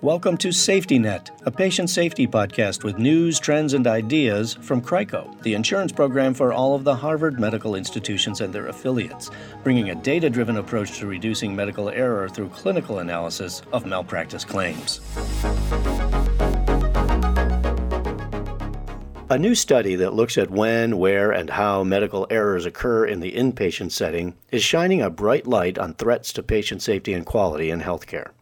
Welcome to Safety Net, a patient safety podcast with news, trends, and ideas from CRICO, the insurance program for all of the Harvard medical institutions and their affiliates, bringing a data driven approach to reducing medical error through clinical analysis of malpractice claims. A new study that looks at when, where, and how medical errors occur in the inpatient setting is shining a bright light on threats to patient safety and quality in healthcare.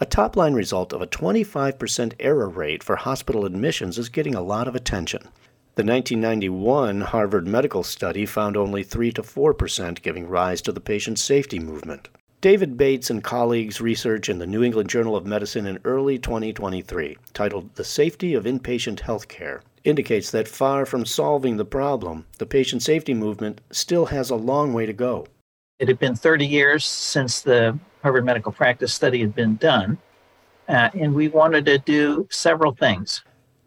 A top line result of a 25% error rate for hospital admissions is getting a lot of attention. The 1991 Harvard Medical Study found only 3 to 4% giving rise to the patient safety movement. David Bates and colleagues' research in the New England Journal of Medicine in early 2023, titled The Safety of Inpatient Healthcare, indicates that far from solving the problem, the patient safety movement still has a long way to go. It had been 30 years since the Harvard Medical Practice study had been done, uh, and we wanted to do several things.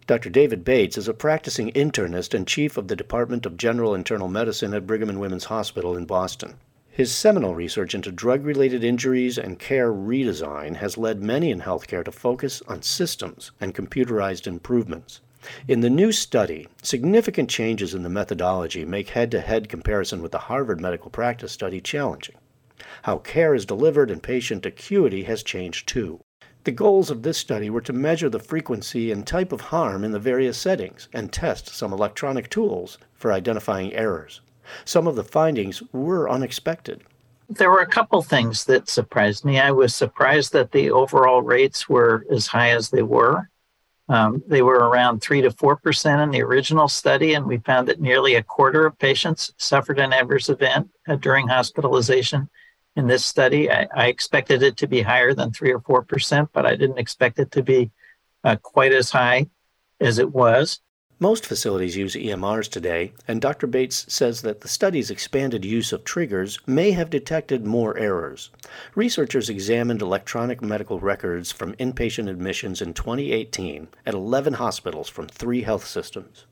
Dr. David Bates is a practicing internist and chief of the Department of General Internal Medicine at Brigham and Women's Hospital in Boston. His seminal research into drug related injuries and care redesign has led many in healthcare to focus on systems and computerized improvements. In the new study, significant changes in the methodology make head to head comparison with the Harvard Medical Practice study challenging. How care is delivered and patient acuity has changed too. The goals of this study were to measure the frequency and type of harm in the various settings and test some electronic tools for identifying errors. Some of the findings were unexpected. There were a couple things that surprised me. I was surprised that the overall rates were as high as they were. Um, they were around 3 to 4% in the original study, and we found that nearly a quarter of patients suffered an adverse event uh, during hospitalization. In this study, I, I, expected it to be higher than 3 or 4%, but I didn't expect it to be uh, quite as high as it was. Most facilities use EMRs today, and Dr. Bates says that the study's expanded use of triggers may have detected more errors. Researchers examined electronic medical records from inpatient admissions in 2018 at 11 hospitals from three health systems.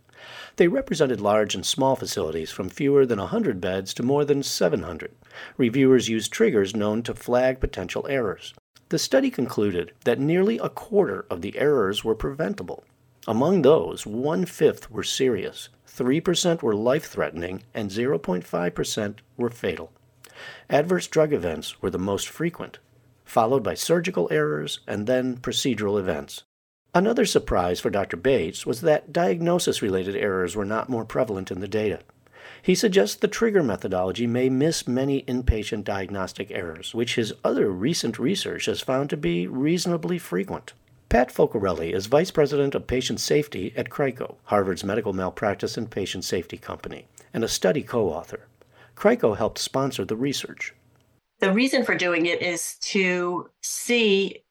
They represented large and small facilities from fewer than 100 beds to more than 700. Reviewers used triggers known to flag potential errors. The study concluded that nearly a quarter of the errors were preventable. Among those, one fifth were serious, 3% were life threatening, and 0.5% were fatal. Adverse drug events were the most frequent, followed by surgical errors and then procedural events. Another surprise for Dr. Bates was that diagnosis related errors were not more prevalent in the data. He suggests the trigger methodology may miss many inpatient diagnostic errors, which his other recent research has found to be reasonably frequent. Pat Folcarelli is Vice President of Patient Safety at CRICO, Harvard's medical malpractice and patient safety company, and a study co author. CRICO helped sponsor the research. The reason for doing it is to see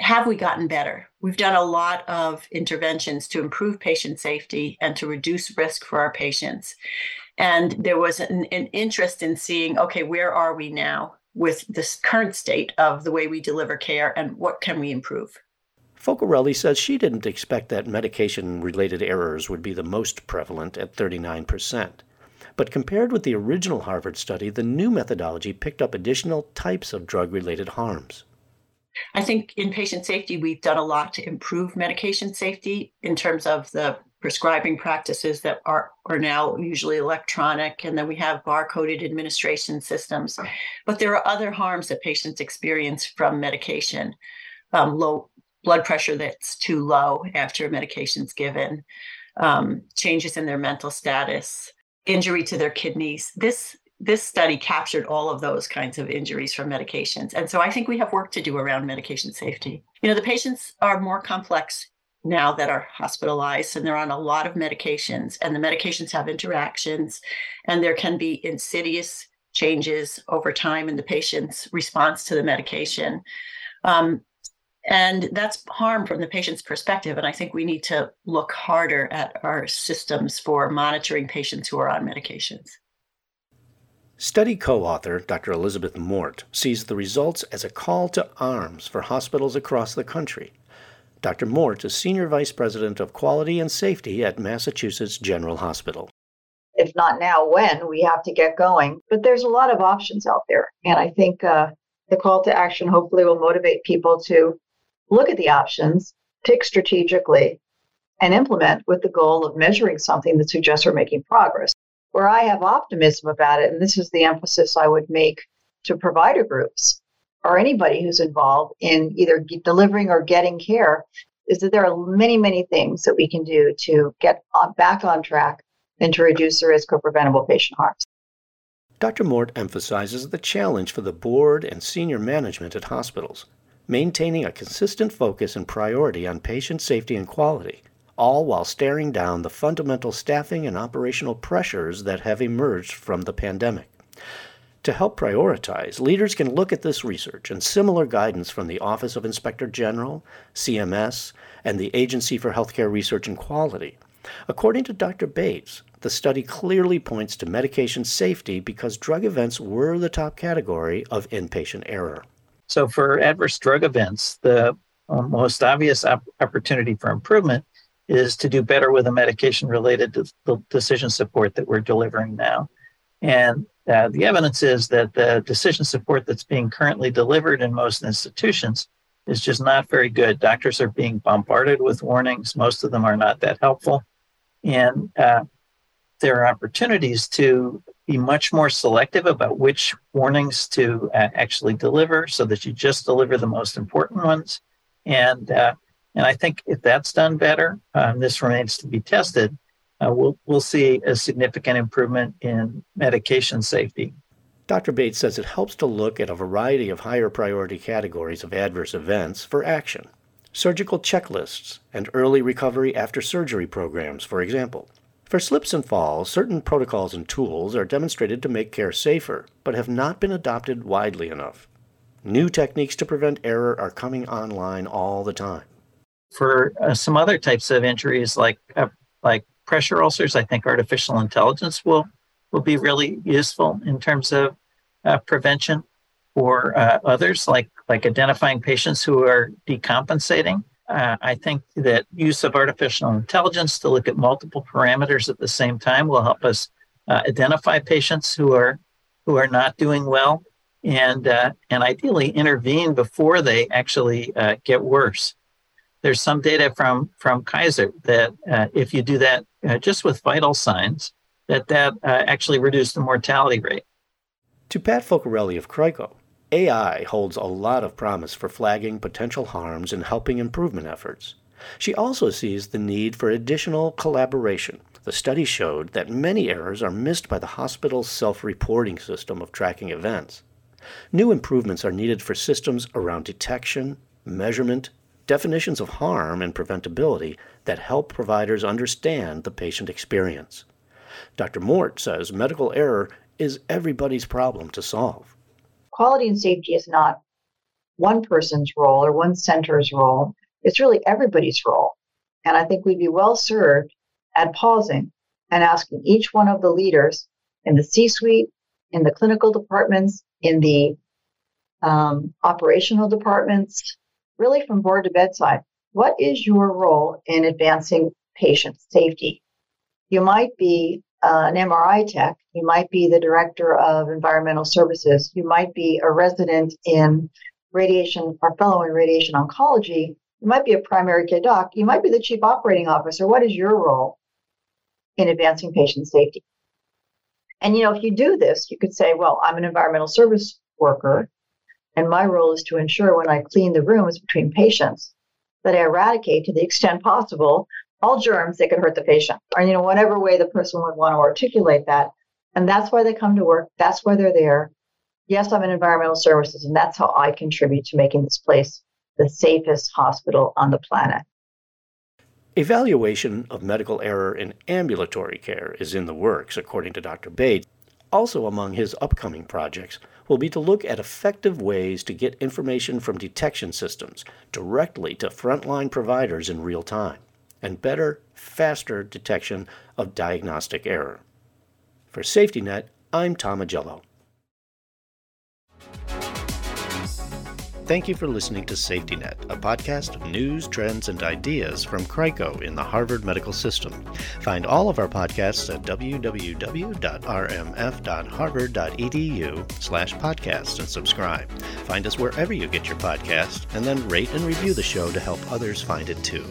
have we gotten better? We've done a lot of interventions to improve patient safety and to reduce risk for our patients. And there was an, an interest in seeing okay, where are we now with this current state of the way we deliver care and what can we improve? Folcarelli says she didn't expect that medication related errors would be the most prevalent at 39%. But compared with the original Harvard study, the new methodology picked up additional types of drug related harms. I think in patient safety, we've done a lot to improve medication safety in terms of the prescribing practices that are, are now usually electronic, and then we have barcoded administration systems. But there are other harms that patients experience from medication. Um, low blood pressure that's too low after medication's given, um, changes in their mental status, injury to their kidneys. This this study captured all of those kinds of injuries from medications. And so I think we have work to do around medication safety. You know, the patients are more complex now that are hospitalized and they're on a lot of medications and the medications have interactions and there can be insidious changes over time in the patient's response to the medication. Um, and that's harm from the patient's perspective. And I think we need to look harder at our systems for monitoring patients who are on medications. Study co author Dr. Elizabeth Mort sees the results as a call to arms for hospitals across the country. Dr. Mort is Senior Vice President of Quality and Safety at Massachusetts General Hospital. If not now, when? We have to get going. But there's a lot of options out there. And I think uh, The call to action hopefully will motivate people to look at the options, pick strategically, and implement with the goal of measuring something that suggests we're making progress. Where I have optimism about it, and this is the emphasis I would make to provider groups or anybody who's involved in either delivering or getting care, is that there are many, many things that we can do to get on, back on track and to reduce the risk of preventable patient harms. Dr. Mort emphasizes the challenge for the board and senior management at hospitals, maintaining a consistent focus and priority on patient safety and quality, all while staring down the fundamental staffing and operational pressures that have emerged from the pandemic. To help prioritize, leaders can look at this research and similar guidance from the Office of Inspector General, CMS, and the Agency for Healthcare Research and Quality. According to Dr. Bates, the study clearly points to medication safety because drug events were the top category of inpatient error. So, for adverse drug events, the uh, most obvious op- opportunity for improvement is to do better with the medication related to the decision support that we're delivering now. And uh, the evidence is that the decision support that's being currently delivered in most institutions is just not very good. Doctors are being bombarded with warnings. Most of them are not that helpful. And uh, there are opportunities to be much more selective about which warnings to uh, actually deliver so that you just deliver the most important ones. And, uh, and I think if that's done better, um, this remains to be tested, uh, we'll, we'll see a significant improvement in medication safety. Dr. Bates says it helps to look at a variety of higher priority categories of adverse events for action. Surgical checklists and early recovery after surgery programs, for example. For slips and falls, certain protocols and tools are demonstrated to make care safer, but have not been adopted widely enough. New techniques to prevent error are coming online all the time. For uh, some other types of injuries, like uh, like pressure ulcers, I think artificial intelligence will will be really useful in terms of uh, prevention. For uh, others, like like identifying patients who are decompensating, uh, I think that use of artificial intelligence to look at multiple parameters at the same time will help us uh, identify patients who are who are not doing well, and uh, and ideally intervene before they actually uh, get worse. There's some data from from Kaiser that uh, if you do that uh, just with vital signs, that that actually reduced the mortality rate. To Pat Folcarelli of CRICO, AI holds a lot of promise for flagging potential harms and helping improvement efforts. She also sees the need for additional collaboration. The study showed that many errors are missed by the hospital's self reporting system of tracking events. New improvements are needed for systems around detection, measurement, definitions of harm, and preventability that help providers understand the patient experience. Dr. Mort says medical error is everybody's problem to solve quality and safety is not one person's role or one center's role. It's really everybody's role. And I think we'd be well served at pausing and asking each one of the leaders in the C suite, in the clinical departments, in the um, operational departments, really from board to bedside, what is your role in advancing patient safety? You might be uh, an MRI tech, you might be the director of environmental services, you might be a resident in radiation or fellow in radiation oncology, you might be a primary care doc, you might be the chief operating officer. What is your role in advancing patient safety? And you know, if you do this, you could say, well, I'm an environmental service worker, and my role is to ensure when I clean the rooms between patients that I eradicate to the extent possible all germs that could hurt the patient, or you know, whatever way the person would want to articulate that. And that's why they come to work. That's why they're there. Yes, I'm in environmental services, and that's how I contribute to making this place the safest hospital on the planet. Evaluation of medical error in ambulatory care is in the works, according to Dr. Bates. Also, among his upcoming projects will be to look at effective ways to get information from detection systems directly to frontline providers in real time and better, faster detection of diagnostic error. For SafetyNet, I'm Tom Agello. Thank you for listening to SafetyNet, a podcast of news, trends, and ideas from CRICO in the Harvard Medical System. Find all of our podcasts at www.rmf.harvard.edu slash podcast and subscribe. Find us wherever you get your podcast, and then rate and review the show to help others find it too.